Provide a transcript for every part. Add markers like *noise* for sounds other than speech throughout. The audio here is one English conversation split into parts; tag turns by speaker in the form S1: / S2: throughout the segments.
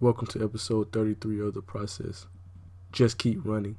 S1: Welcome to episode 33 of The Process. Just keep running.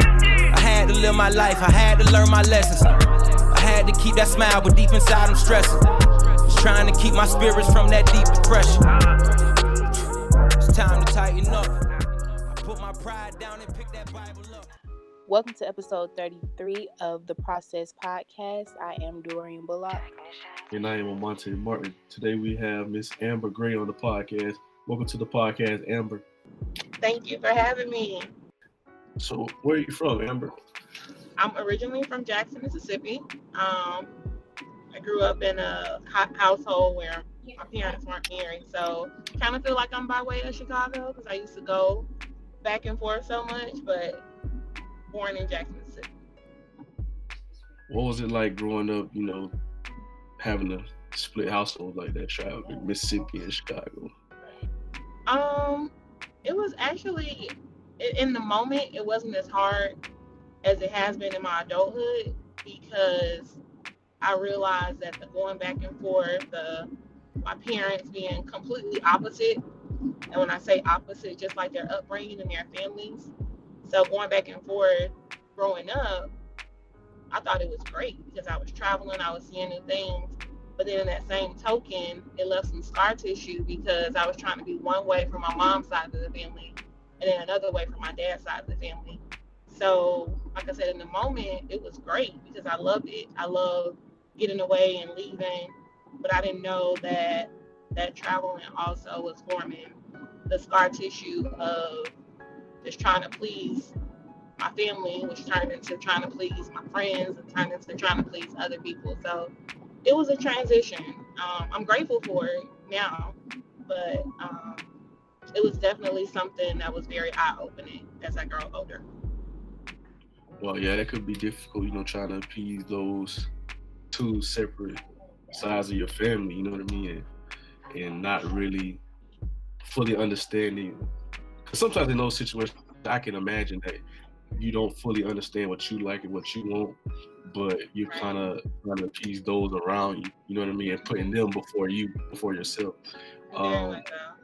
S2: I live my life, I had to learn my lessons. I had to keep that smile, but deep inside I'm stressing. Just trying to keep my spirits from that deep depression. It's time to tighten up. I put my pride down and pick that Bible up.
S3: Welcome to episode 33 of the Process Podcast. I am Dorian Bullock.
S1: And I am Amonte Martin. Today we have Miss Amber Gray on the podcast. Welcome to the podcast, Amber.
S4: Thank you for having me.
S1: So, where are you from, Amber?
S4: I'm originally from Jackson, Mississippi. Um, I grew up in a household where my parents weren't married, so kind of feel like I'm by way of Chicago because I used to go back and forth so much. But born in Jackson, Mississippi.
S1: What was it like growing up, you know, having a split household like that, traveling Mississippi and Chicago?
S4: Um, it was actually in the moment it wasn't as hard as it has been in my adulthood because I realized that the going back and forth, the my parents being completely opposite, and when I say opposite, just like their upbringing and their families. So going back and forth, growing up, I thought it was great because I was traveling, I was seeing new things. But then in that same token, it left some scar tissue because I was trying to be one way from my mom's side of the family and then another way from my dad's side of the family. So, like I said, in the moment, it was great because I loved it. I loved getting away and leaving, but I didn't know that that traveling also was forming the scar tissue of just trying to please my family, which turned into trying to please my friends and turned into trying to please other people. So it was a transition. Um, I'm grateful for it now, but um, it was definitely something that was very eye opening as I grow older.
S1: Well, yeah, that could be difficult, you know, trying to appease those two separate sides of your family, you know what I mean? And, and not really fully understanding. Because sometimes in those situations, I can imagine that you don't fully understand what you like and what you want, but you're kind of trying to appease those around you, you know what I mean? And putting them before you, before yourself. Um,
S4: much so.
S1: can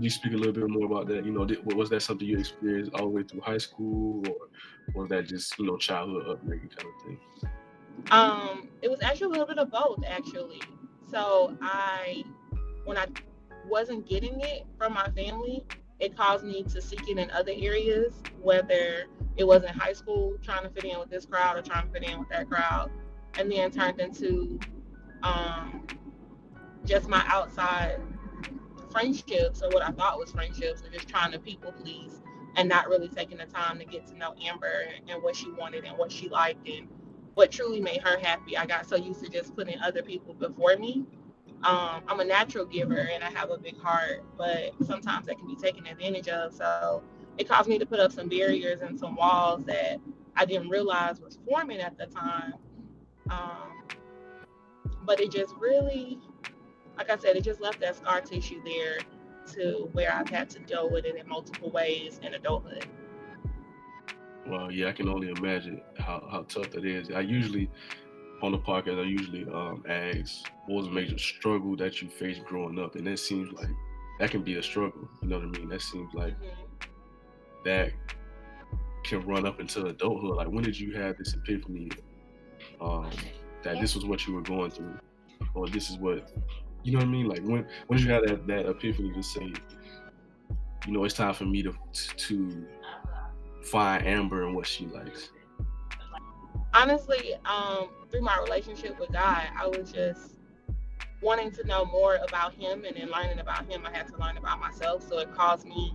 S1: you speak a little bit more about that? You know, did, was that something you experienced all the way through high school, or was that just you know childhood upbringing kind of thing?
S4: Um, it was actually a little bit of both, actually. So I, when I wasn't getting it from my family, it caused me to seek it in other areas, whether it was in high school, trying to fit in with this crowd or trying to fit in with that crowd, and then turned into um, just my outside friendships or what I thought was friendships, or just trying to people please and not really taking the time to get to know Amber and, and what she wanted and what she liked and what truly made her happy. I got so used to just putting other people before me. Um, I'm a natural giver and I have a big heart, but sometimes that can be taken advantage of. So it caused me to put up some barriers and some walls that I didn't realize was forming at the time. Um, but it just really, like I said, it just left that scar tissue there to where I've had to deal with it in multiple ways in adulthood.
S1: Well, yeah, I can only imagine how, how tough that is. I usually on the podcast, I usually um, ask what was a major struggle that you faced growing up, and that seems like that can be a struggle. You know what I mean? That seems like
S4: Mhm.
S1: that can run up into adulthood. Like, when did you have this epiphany um, that this was what you were going through, or this is what you know what I mean? Like, when when you have that that epiphany to say, you know, it's time for me to to find Amber and what she likes?
S4: honestly, um, through my relationship with God, I was just wanting to know more about Him, and in learning about Him, I had to learn about myself. So it caused me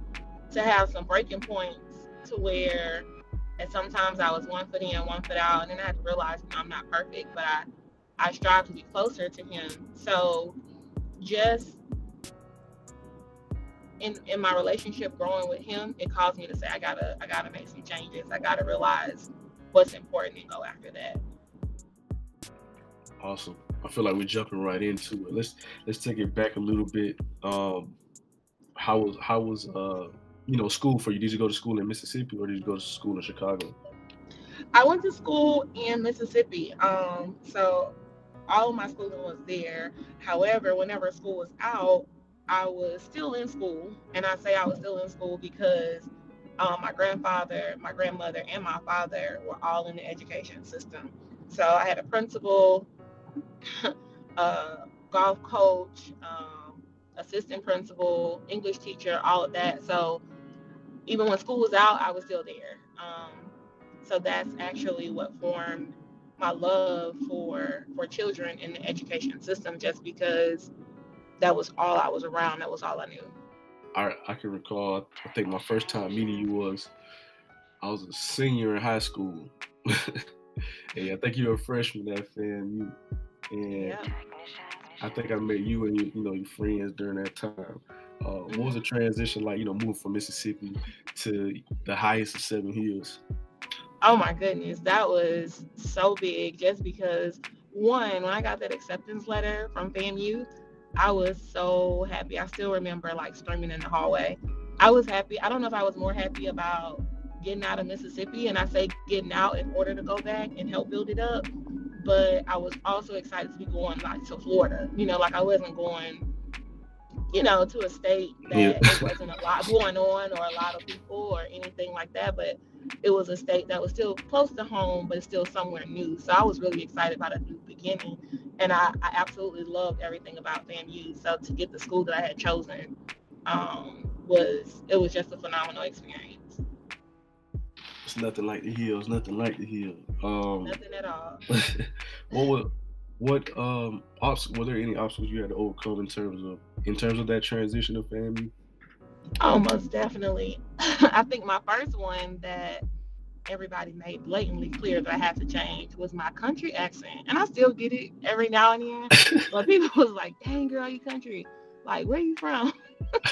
S4: to have some breaking points to where, and sometimes I was one foot in, one foot out, and then I had to realize you know, I'm not perfect, but I I strive to be closer to Him. So just in in my relationship growing with Him, it caused me to say I gotta I gotta make some changes. I gotta realize what's important and go after that.
S1: Awesome. I feel like we're jumping right into it. Let's let's take it back a little bit. Um, how was how was uh you know school for you? Did you go to school in Mississippi or did you go to school in Chicago?
S4: I went to school in Mississippi. Um, so all my schooling was there. However, whenever school was out, I was still in school. And I say I was still in school because um, my grandfather, my grandmother, and my father were all in the education system. So I had a principal, a *laughs* golf coach, um, assistant principal, English teacher, all of that. So even when school was out, I was still there. Um, so that's actually what formed my love for for children in the education system, just because that was all I was around. That was all I knew.
S1: I I can recall. I think my first time meeting you was I was a senior in high school. *laughs* and I think you were a freshman at FAMU. And
S4: Yeah.
S1: I think I met you and your, you know your friends during that time. Uh, What was the transition like? You know, moving from Mississippi to the highest of Seven Hills.
S4: Oh my goodness, that was so big. Just because one, when I got that acceptance letter from FAMU, I was so happy. I still remember like screaming in the hallway. I was happy. I don't know if I was more happy about getting out of Mississippi, and I say getting out in order to go back and help build it up. But I was also excited to be going like to Florida. You know, like I wasn't going, you know, to a state that
S1: Yeah.
S4: there wasn't a lot going on or a lot of people or anything like that. But it was a state that was still close to home, but still somewhere new. So I was really excited about a new beginning. And I, I absolutely loved everything about FAMU. So to get the school that I had chosen um, was, it was just a phenomenal experience.
S1: It's nothing like the hills. Nothing like the hill. Um,
S4: Nothing at all. *laughs*
S1: what were what um obst- were there any obstacles you had to overcome in terms of in terms of that transition of family?
S4: Oh, most definitely. *laughs* I think my first one that everybody made blatantly clear that I had to change was my country accent. And I still get it every now and then. *laughs* but people was like, dang girl, you country. Like, where you from?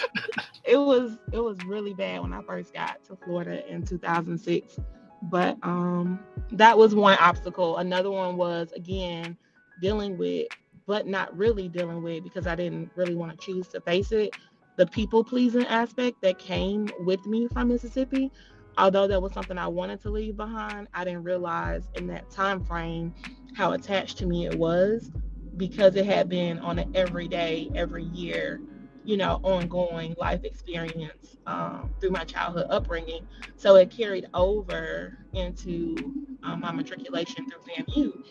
S4: *laughs* it was it was really bad when I first got to Florida in 2006. But um that was one obstacle. Another one was again dealing with, but not really dealing with because I didn't really want to choose to face it the people pleasing aspect that came with me from Mississippi. Although that was something I wanted to leave behind, I didn't realize in that time frame how attached to me it was because it had been on an everyday, every year, you know, ongoing life experience um, through my childhood upbringing. So it carried over into um, my matriculation through FAMU.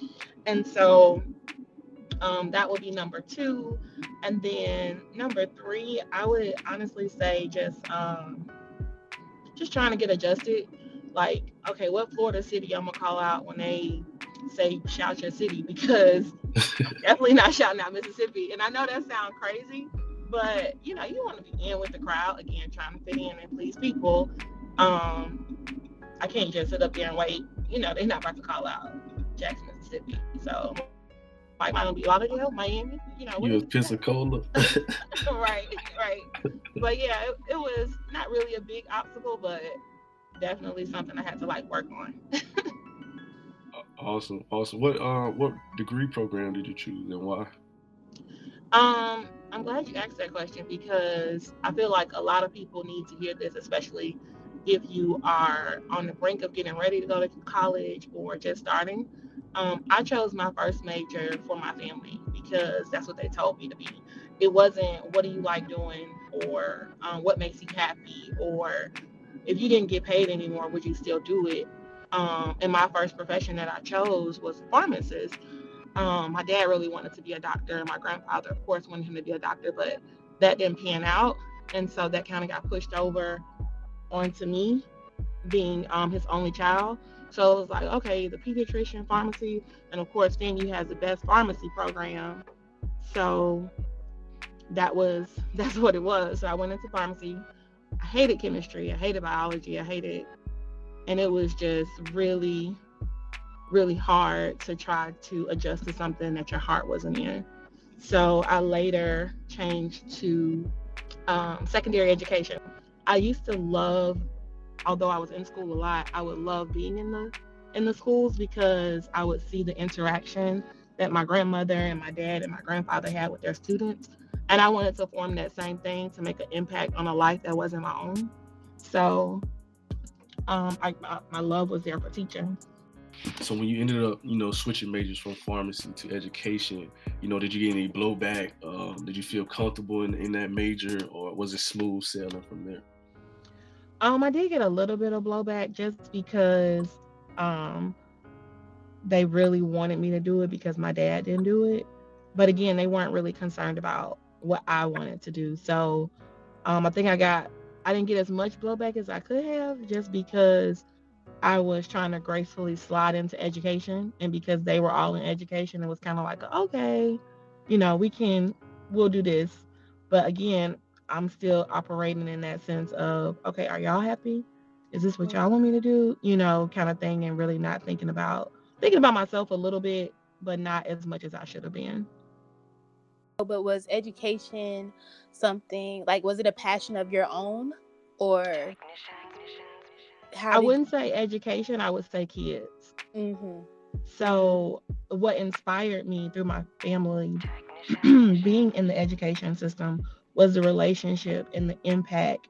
S4: And so um, that would be number two. And then number three, I would honestly say just um, just trying to get adjusted. Like, okay, what Florida city I'm gonna call out when they say shout your city *laughs* because *laughs* definitely not shouting out Mississippi. And I know that sounds crazy, but you know, you want to be in with the crowd again, trying to fit in and please people. Um, I can't just sit up there and wait. You know, they're not about to call out Jackson, Mississippi. So like might be Lauderdale, Miami, you know.
S1: You was Pensacola. *laughs*
S4: right, right. But yeah, it, it was not really a big obstacle, but definitely something I had to like work on. *laughs*
S1: awesome, awesome. What uh what degree program did you choose and why?
S4: Um, I'm glad you asked that question because I feel like a lot of people need to hear this, especially if you are on the brink of getting ready to go to college or just starting. Um, I chose my first major for my family because that's what they told me to be. It wasn't what do you like doing or um, what makes you happy or if you didn't get paid anymore would you still do it um, and my first profession that i chose was pharmacist um, my dad really wanted to be a doctor my grandfather of course wanted him to be a doctor but that didn't pan out and so that kind of got pushed over onto me being um, his only child so it was like okay the pediatrician pharmacy and of course FAMU has the best pharmacy program so that was *laughs* that's what it was. So I went into pharmacy. I hated chemistry. I hated biology. I hated, and it was just really, really hard to try to adjust to something that your heart wasn't in. So I later changed to um, secondary education. I used to love, although I was in school a lot, I would love being in the in the schools because I would see the interaction that my grandmother and my dad and my grandfather had with their students. And I wanted to form that same thing to make an impact on a life that wasn't my own. So um, I, my, my love was there for teaching.
S1: So when you ended up, you know, switching majors from pharmacy to education, you know, did you get any blowback? Um, did you feel comfortable in, in that major, or was it smooth sailing from there?
S4: Um, I did get a little bit of blowback just because um, they really wanted me to do it because my dad didn't do it. But again, they weren't really concerned about what I wanted to do. So um, I think I got, I didn't get as much blowback as I could have just because I was trying to gracefully slide into education. And because they were all in education, it was kind of like, okay, you know, we can, we'll do this. But again, I'm still operating in that sense of, okay, are y'all happy? Is this what y'all want me to do? You know, kind of thing, and really not thinking about thinking about myself a little bit, but not as much as I should have been.
S3: Oh, but was education something like was it a passion of your own or
S4: I wouldn't you... say education, I would say kids. Mm-hmm. So what inspired me through my family *clears throat* being in the education system was the relationship and the impact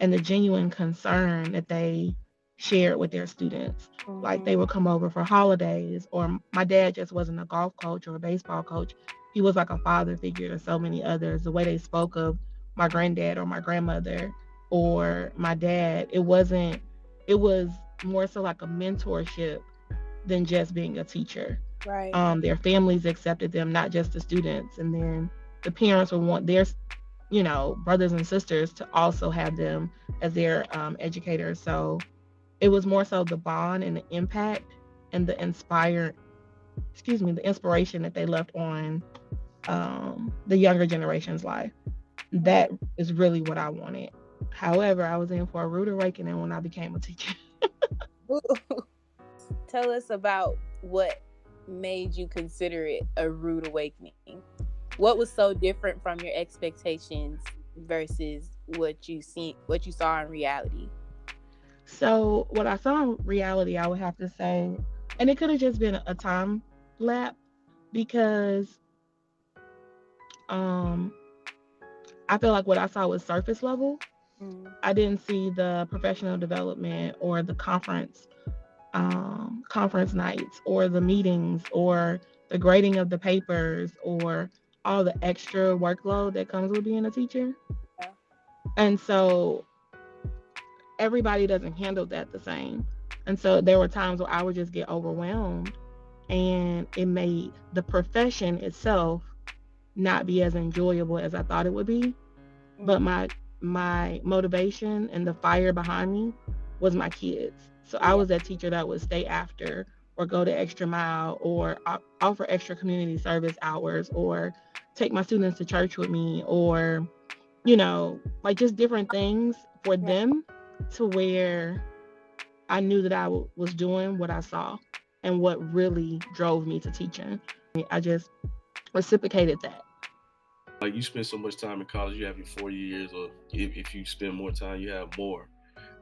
S4: and the genuine concern that they shared with their students. Mm-hmm. Like they would come over for holidays, or my dad just wasn't a golf coach or a baseball coach. He was like a father figure to so many others. The way they spoke of my granddad or my grandmother or my dad, it wasn't, it was more so like a mentorship than just being a teacher.
S3: Right.
S4: Um, their families accepted them, not just the students. And then the parents would want their, you know, brothers and sisters to also have them as their um, educators. So it was more so the bond and the impact and the inspired excuse me the inspiration that they left on um, the younger generation's life that is really what i wanted however i was in for a rude awakening when i became a teacher. *laughs* *laughs*
S3: Tell us about what made you consider it a rude awakening. What was so different from your expectations versus what you see what you saw in reality?
S4: So what I saw in reality, I would have to say, and it could have just been a time lap because um I feel like what I saw was surface level. I didn't see the professional development or the conference um, conference nights or the meetings or the grading of the papers or all the extra workload that comes with being a teacher. Yeah. And so everybody doesn't handle that the same. And so there were times where I would just get overwhelmed and it made the profession itself not be as enjoyable as I thought it would be. But mm-hmm. my my motivation and the fire behind me was my kids. So I was that teacher that would stay after or go the extra mile or offer extra community service hours or take my students to church with me or you know like just different things for them to where I knew that I w- was doing what I saw and what really drove me to teaching. I just reciprocated that.
S1: Like you spend so much time in college, you have your four years, or if, if you spend more time, you have more.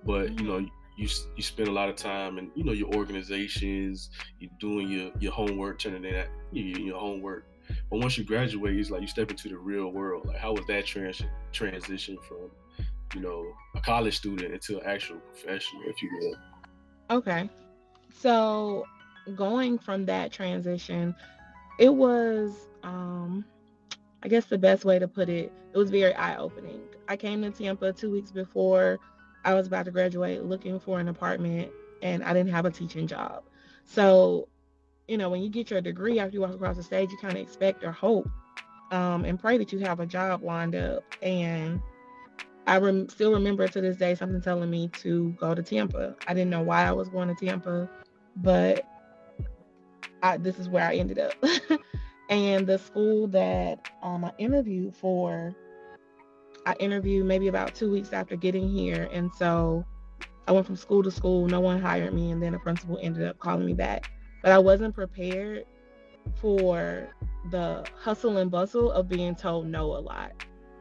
S1: But mm-hmm. you know, you you spend a lot of time and you know your organizations, you're doing your your homework, turning in that your, your homework. But once you graduate, it's like you step into the real world. Like how was that trans- transition from you know, a college student into an actual professional, if you will.
S4: Okay. So going from that transition, it was um I guess the best way to put it, it was very eye opening. I came to Tampa two weeks before I was about to graduate looking for an apartment and I didn't have a teaching job. So, you know, when you get your degree after you walk across the stage, you kind of expect or hope um, and pray that you have a job lined up. And I rem- still remember to this day something telling me to go to Tampa. I didn't know why I was going to Tampa, but I, this is where I ended up. *laughs* and the school that um, I interviewed for, I interviewed maybe about two weeks after getting here. And so I went from school to school. No one hired me. And then the principal ended up calling me back. But I wasn't prepared for the hustle and bustle of being told no a lot.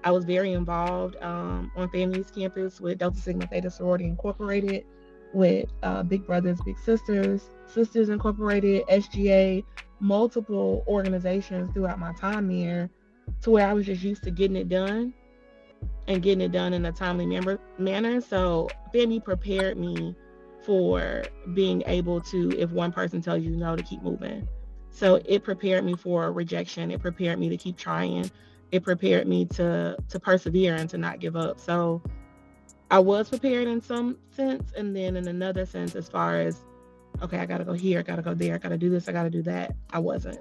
S4: I was very involved um, on FAMU's campus with Delta Sigma Theta Sorority Incorporated, with uh, Big Brothers Big Sisters, Sisters Incorporated, SGA, multiple organizations throughout my time there, to where I was just used to getting it done and getting it done in a timely member, manner. So FAMU prepared me for being able to, if one person tells you no, to keep moving. So it prepared me for rejection. It prepared me to keep trying it prepared me to to persevere and to not give up. So I was prepared in some sense, and then in another sense, as far as okay, I gotta go here, I gotta go there, I gotta do this, I gotta do that. I wasn't.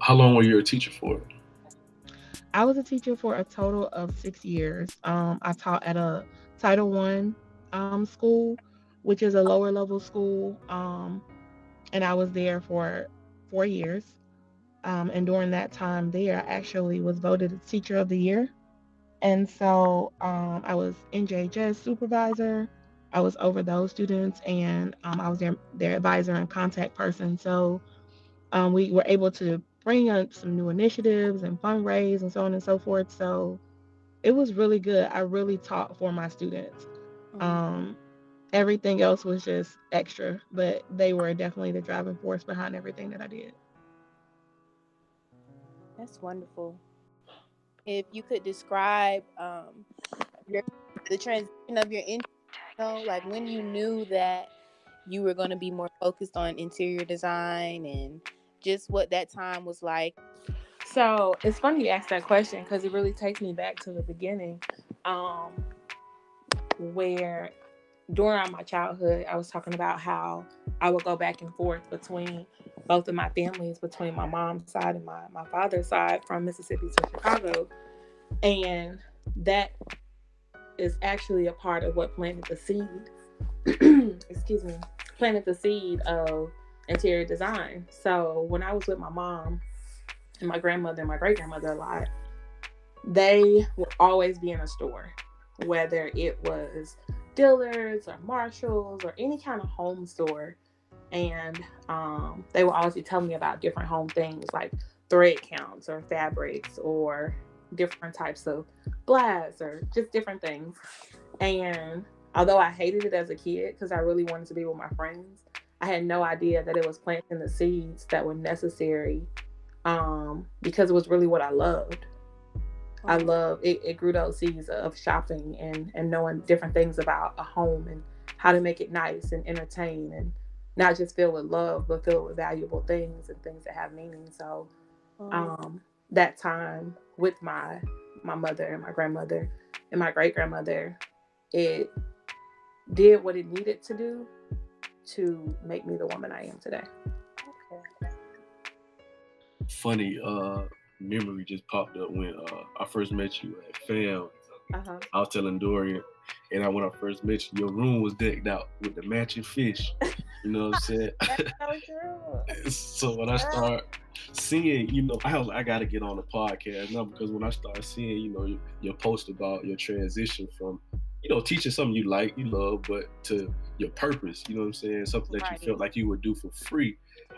S1: How long were you a teacher for?
S4: I was a teacher for a total of six years. Um, I taught at a Title One um, school, which is a lower level school, um, and I was there for four years. Um, and during that time there, I actually was voted Teacher of the Year. And so um, I was NJHS supervisor. I was over those students and um, I was their, their advisor and contact person. So um, we were able to bring up some new initiatives and fundraise and so on and so forth. So it was really good. I really taught for my students. Mm-hmm. Um, everything else was just extra, but they were definitely the driving force behind everything that I did.
S3: That's wonderful. If you could describe um, your, the transition of your interest, you know, like when you knew that you were going to be more focused on interior design and just what that time was like.
S4: So it's funny you ask that question because it really takes me back to the beginning, um, where during my childhood, I was talking about how I would go back and forth between both of my families, between my mom's side and my, my father's side from Mississippi to Chicago. And that is actually a part of what planted the seed, *clears throat* excuse me, planted the seed of interior design. So when I was with my mom and my grandmother and my great grandmother a lot, they would always be in a store, whether it was Dillard's or Marshalls or any kind of home store. And um, they will always be telling me about different home things like thread counts or fabrics or different types of glass or just different things. And although I hated it as a kid because I really wanted to be with my friends, I had no idea that it was planting the seeds that were necessary um, because it was really what I loved. I love it, it grew those seeds of shopping and, and knowing different things about a home and how to make it nice and entertain and not just filled with love, but filled with valuable things and things that have meaning. So um, that time with my my mother and my grandmother and my great grandmother, it did what it needed to do to make me the woman I am today. Okay.
S1: Funny, uh, memory just popped up when uh, I first met you at FAM. Uh-huh. I was telling Dorian, and I, when I first met you, your room was decked out with the matching fish. *laughs* You know what I'm saying? *laughs* so, *laughs* so when I start seeing, you know, I was I gotta get on the podcast now because when I start seeing, you know, your, your post about your transition from, you know, teaching something you like, you love, but to your purpose, you know what I'm saying? Something that right. you felt like you would do for free.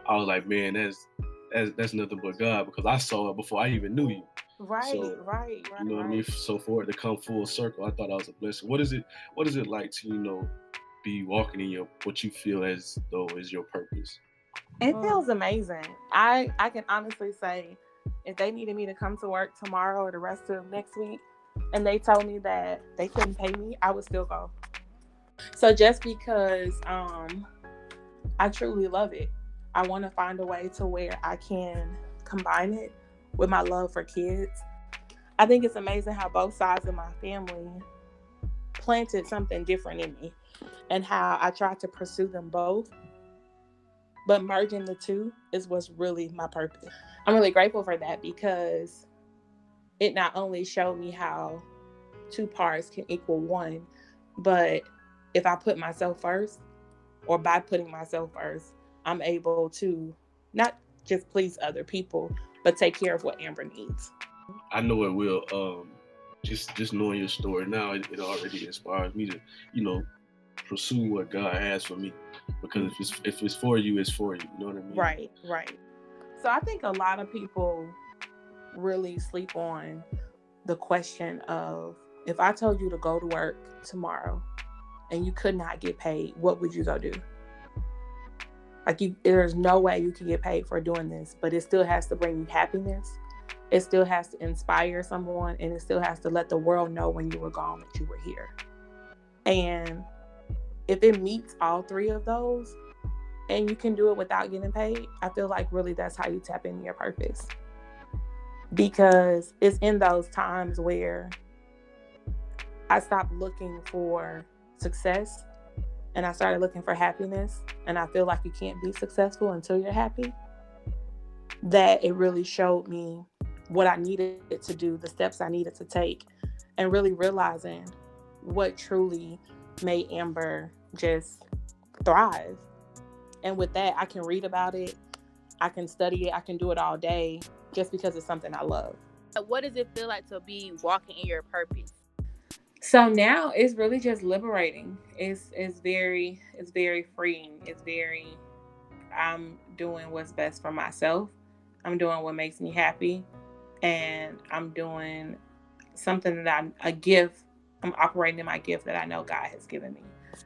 S1: I was like, man, that's that's, that's nothing but God because I saw it before I even knew you.
S4: Right, so, right, right.
S1: You know
S4: right. what I
S1: mean? So for it to come full circle, I thought I was a blessing. What is it? What is it like to you know be walking in your what you feel as though is your purpose?
S4: It feels amazing. I I can honestly say, if they needed me to come to work tomorrow or the rest of next week, and they told me that they couldn't pay me, I would still go. So just because um I truly love it I want to find a way to where I can combine it with my love for kids
S5: I think it's amazing how both sides of my family planted something different in me and how I tried to pursue them both. But merging the two is what's really my purpose. I'm really grateful for that because it not only showed me how two parts can equal one, but if I put myself first, or by putting myself first, I'm able to not just please other people, but take care of what Amber needs.
S1: I know it will. Um, just just knowing your story now, it, it already inspires me to, you know, pursue what God has for me. Because if it's if it's for you, it's for you. You know what I mean?
S5: Right, right. So I think a lot of people really sleep on the question of if I told you to go to work tomorrow and you could not get paid, what would you go do? Like you there's no way you can get paid for doing this, but it still has to bring you happiness. It still has to inspire someone and it still has to let the world know when you were gone that you were here. And if it meets all three of those and you can do it without getting paid, I feel like really that's how you tap into your purpose. Because it's in those times where I stopped looking for success and I started looking for happiness. And I feel like you can't be successful until you're happy. That it really showed me what I needed to do, the steps I needed to take, and really realizing what truly made Amber just thrive. And with that, I can read about it, I can study it, I can do it all day just because it's something I love.
S3: What does it feel like to be walking in your purpose?
S5: So now it's really just liberating. It's it's very it's very freeing. It's very I'm doing what's best for myself. I'm doing what makes me happy and I'm doing something that I'm a gift. I'm operating in my gift that I know God has given me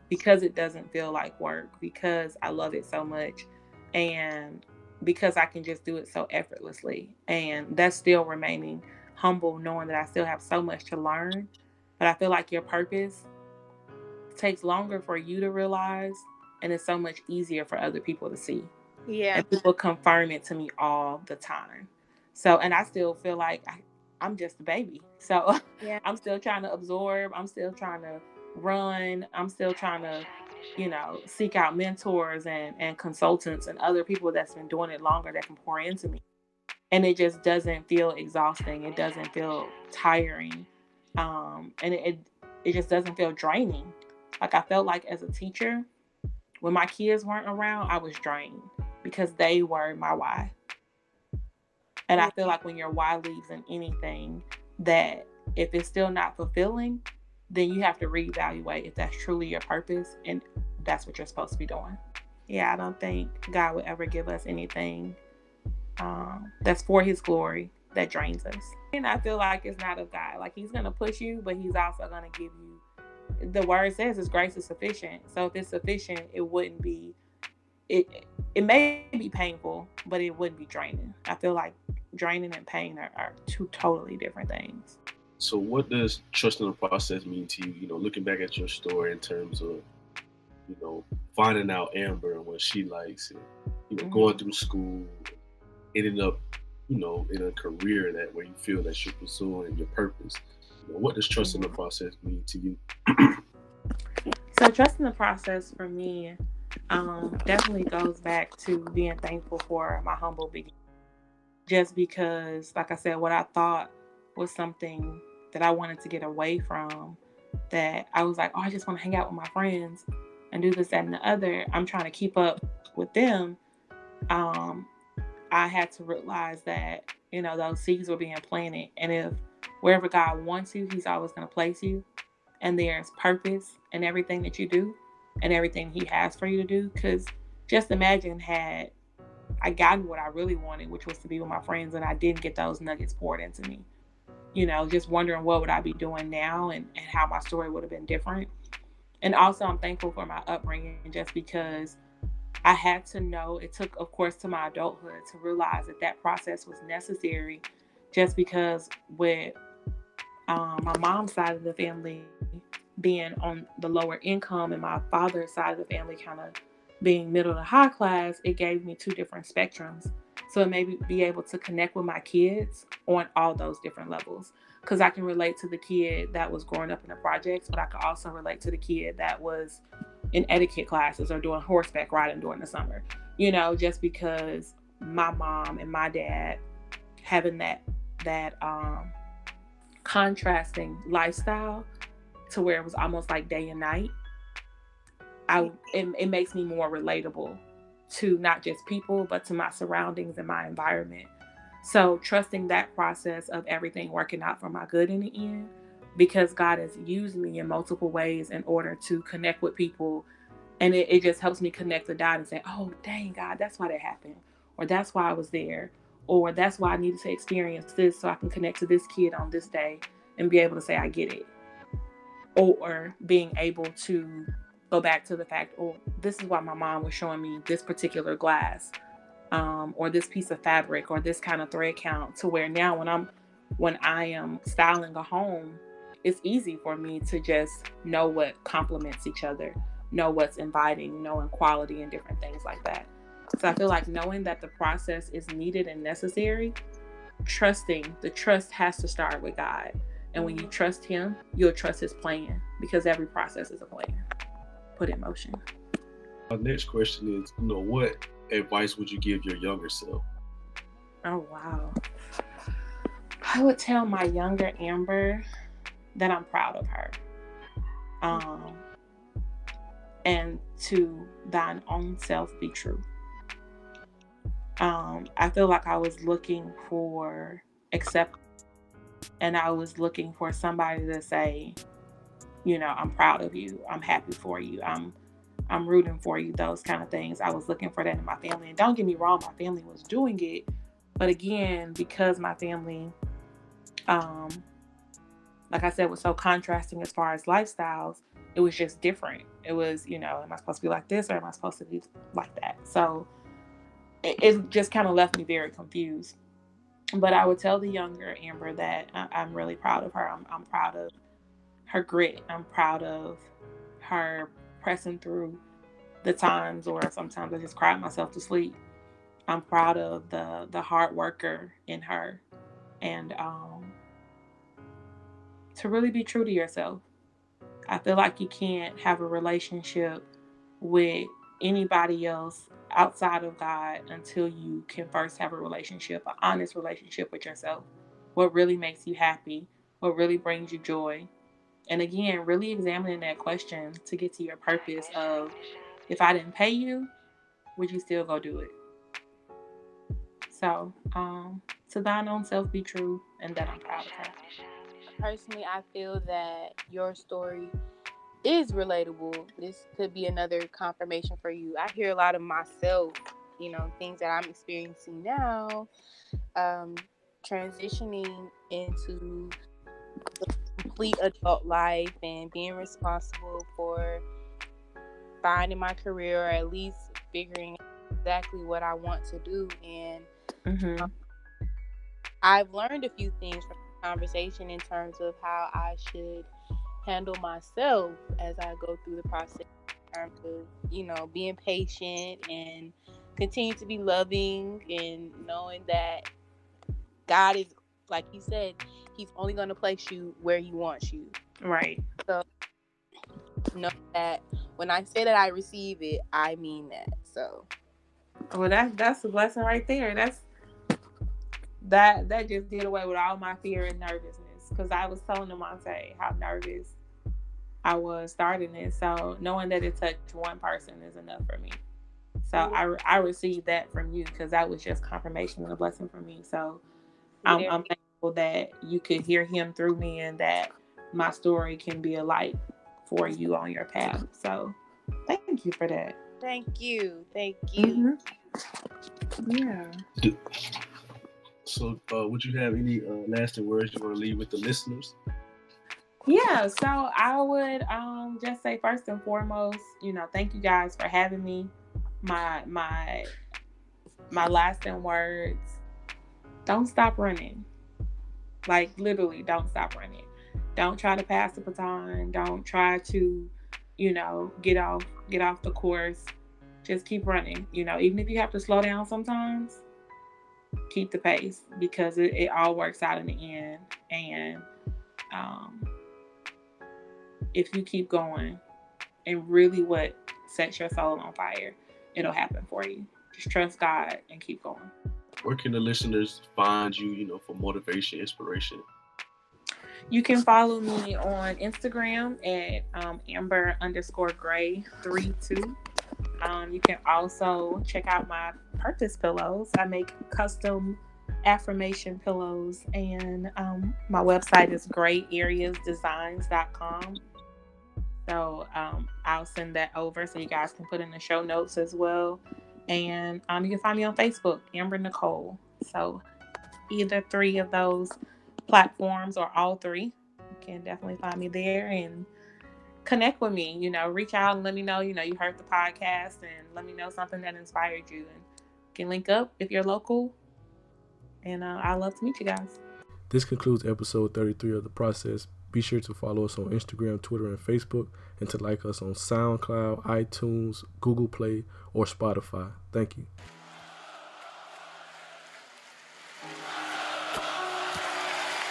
S5: because it doesn't feel like work, because I love it so much, and because I can just do it so effortlessly. And that's still remaining humble, knowing that I still have so much to learn. But I feel like your purpose takes longer for you to realize, and it's so much easier for other people to see.
S3: Yeah.
S5: And people confirm it to me all the time. So, and I still feel like I, I'm just a baby. So,
S3: Yeah. *laughs*
S5: I'm still trying to absorb. I'm still trying to run. I'm still trying to, you know, seek out mentors and, and consultants and other people that's been doing it longer that can pour into me. And it just doesn't feel exhausting. It doesn't feel tiring. Um, and it, it, it just doesn't feel draining. Like I felt like as a teacher, when my kids weren't around, I was drained because they were my why. And I feel like when your why leaves in anything, that if it's still not fulfilling, then you have to reevaluate if that's truly your purpose and that's what you're supposed to be doing. Yeah, I don't think God would ever give us anything um, that's for His glory that drains us. And I feel like it's not of God. Like He's gonna push you, but He's also gonna give you. The word says His grace is sufficient. So if it's sufficient, it wouldn't be. It it may be painful, but it wouldn't be draining. I feel like draining and pain are, are two totally different things.
S1: So, what does trusting the process mean to you? You know, looking back at your story in terms of, you know, finding out Amber and what she likes, and you know,
S5: Mhm.
S1: going through school, ending up, you know, in a career that where you feel that you're pursuing your purpose. You know, what does trusting the process mean to you?
S5: So trusting the process for me um, definitely goes back to being thankful for my humble beginning. Just because, like I said, what I thought was something that I wanted to get away from, that I was like, oh, I just want to hang out with my friends and do this, that, and the other. I'm trying to keep up with them. Um, I had to realize that, you know, those seeds were being planted. And if wherever God wants you, He's always going to place you and there's purpose in everything that you do and everything he has for you to do because just imagine had i gotten what i really wanted which was to be with my friends and i didn't get those nuggets poured into me. You know just wondering what would i be doing now and, and how my story would have been different. And also i'm thankful for my upbringing just because i had to know it took of course to my adulthood to realize that that process was necessary just because with um, my mom's side of the family being on the lower income and my father's side of the family kind of being middle to high class, it gave me two different spectrums. So it made me be able to connect with my kids on all those different levels. because I can relate to the kid that was growing up in the projects, but I could also relate to the kid that was in etiquette classes or doing horseback riding during the summer. You know, just because my mom and my dad having that that um contrasting lifestyle to where it was almost like day and night. I it, it makes me more relatable to not just people but to my surroundings and my environment. So trusting that process of everything working out for my good in the end because God has used me in multiple ways in order to connect with people. And it, it just helps me connect the dot and say, oh, dang, God, that's why that happened. Or that's why I was there. Or that's why I needed to experience this so I can connect to this kid on this day and be able to say, I get it. Or being able to go back to the fact, oh, this is why my mom was showing me this particular glass um, or this piece of fabric or this kind of thread count to where now when I'm when I am styling a home, it's easy for me to just know what complements each other, know what's inviting, knowing quality and different things like that. So I feel like knowing that the process is needed and necessary, trusting the trust has to start with God. And when you trust Him, you'll trust His plan because every process is a plan put in motion.
S1: My next question is, you know, what advice would you give your younger self?
S5: Oh wow. I would tell my younger Amber that I'm proud of her. Um and to thine own self be true. Um, I feel like I was looking for acceptance and I was looking for somebody to say, you know, I'm proud of you. I'm happy for you. I'm I'm rooting for you, those kind of things. I was looking for that in my family. And don't get me wrong, my family was doing it. But again, because my family, um, like I said, was so contrasting as far as lifestyles, it was just different. It was, you know, am I supposed to be like this or am I supposed to be like that? So it, it just kind of left me very confused. But I would tell the younger Amber that I, am really proud of her. I'm, I'm proud of her grit. I'm proud of her pressing through the times or sometimes I just cry myself to sleep. I'm proud of the the hard worker in her and um to really be true to yourself. I feel like you can't have a relationship with anybody else outside of God until you can first have a relationship, an honest relationship with yourself. What really makes you happy, what really brings you joy, and again, really examining that question to get to your purpose of if I didn't pay you, would you still go do it? So, um, to thine own self be true, and that I'm proud of her.
S3: Personally, I feel that your story is relatable. This could be another confirmation for you. I hear a lot of myself, you know, things that I'm experiencing now, um, transitioning into complete adult life and being responsible for finding my career or at least figuring exactly what I want to do. And mm-hmm. um, I've learned a few things from the conversation in terms of how I should handle myself as I go through the process in terms of, you know, being patient and continue to be loving and knowing that God is, like you said, he's only going to place you where he wants you.
S5: Right.
S3: So know that when I say that I receive it, I mean that. So.
S5: Well, that's that's a blessing right there. That's that that just did away with all my fear and nervousness because I was telling Demonte how nervous I was starting it. So knowing that it touched one person is enough for me. So I I received that from you because that was just confirmation and a blessing for me. So I'm, I'm thankful that you could hear him through me and that my story can be a light for you on your path. So thank you for that.
S3: Thank you. Thank you.
S5: Mm-hmm. Yeah.
S1: So, uh, would you have any uh, lasting words you want to leave with the listeners?
S5: Yeah, so I would um, just say first and foremost, you know, thank you guys for having me. My my my lasting words: don't stop running. Like literally, don't stop running. Don't try to pass the baton. Don't try to, you know, get off get off the course. Just keep running. You know, even if you have to slow down sometimes, keep the pace because it, it all works out in the end. And um, if you keep going and really what sets your soul on fire, it'll happen for you. Just trust God and keep going.
S1: Where can the listeners find you, you know, for motivation, inspiration?
S5: You can follow me on Instagram at um, Amber underscore Gray three two. Um, you can also check out my purpose pillows. I make custom affirmation pillows, and um, my website is grayareasdesigns.com. So um, I'll send that over so you guys can put in the show notes as well. And um, you can find me on Facebook, Amber Nicole. So either three of those platforms or all three, you can definitely find me there and connect with me. You know, reach out and let me know, you know, you heard the podcast and let me know something that inspired you. And can link up if you're local. And uh, I love to meet you guys.
S6: This concludes episode 33 of The Process. Be sure to follow us on Instagram, Twitter, and Facebook, and to like us on SoundCloud, iTunes, Google Play, or Spotify. Thank you.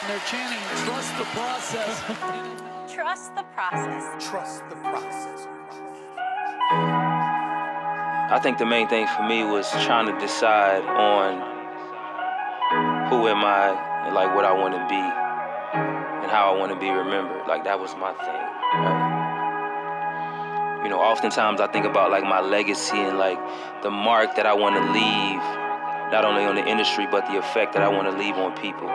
S7: They're chanting, trust the process. *laughs*
S8: Trust the process.
S7: trust the process.
S2: I think the main thing for me was trying to decide on who am I and like what I want to be and how I want to be remembered. Like that was my thing. Right? You know, oftentimes I think about like my legacy and like the mark that I want to leave, not only on the industry but the effect that I want to leave on people.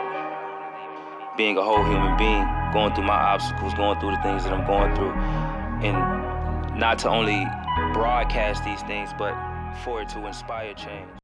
S2: Being a whole human being, going through my obstacles, going through the things that I'm going through, and not to only broadcast these things, but for it to inspire change.